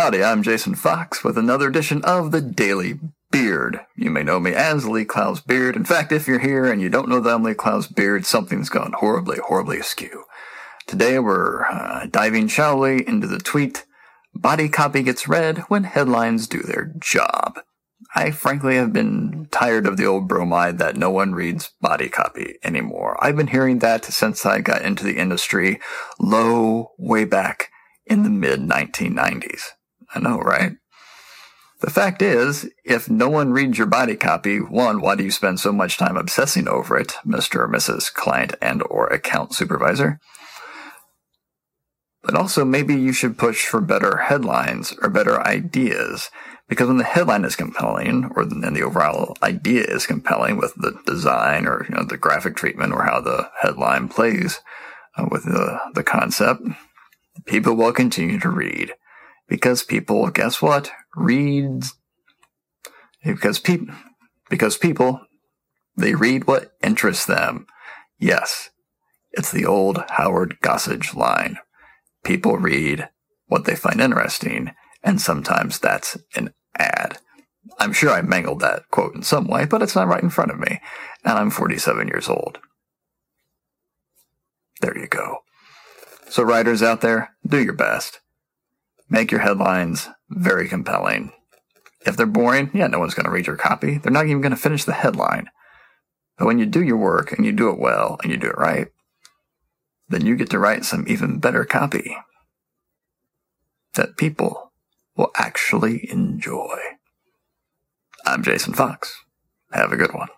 Howdy, I'm Jason Fox with another edition of the Daily Beard. You may know me as Lee Clow's Beard. In fact, if you're here and you don't know that I'm Lee Clow's Beard, something's gone horribly, horribly askew. Today we're uh, diving shallowly into the tweet, Body copy gets read when headlines do their job. I frankly have been tired of the old bromide that no one reads body copy anymore. I've been hearing that since I got into the industry low way back in the mid 1990s. I know, right? The fact is, if no one reads your body copy, one, why do you spend so much time obsessing over it, Mr. or Mrs. Client and or account supervisor? But also maybe you should push for better headlines or better ideas. Because when the headline is compelling, or then the overall idea is compelling with the design or you know, the graphic treatment or how the headline plays uh, with the, the concept, people will continue to read because people, guess what? Reads because people, because people, they read what interests them. Yes, it's the old Howard Gossage line. People read what they find interesting, and sometimes that's an ad. I'm sure I mangled that quote in some way, but it's not right in front of me, and I'm 47 years old. There you go. So, writers out there, do your best. Make your headlines very compelling. If they're boring, yeah, no one's going to read your copy. They're not even going to finish the headline. But when you do your work and you do it well and you do it right, then you get to write some even better copy that people will actually enjoy. I'm Jason Fox. Have a good one.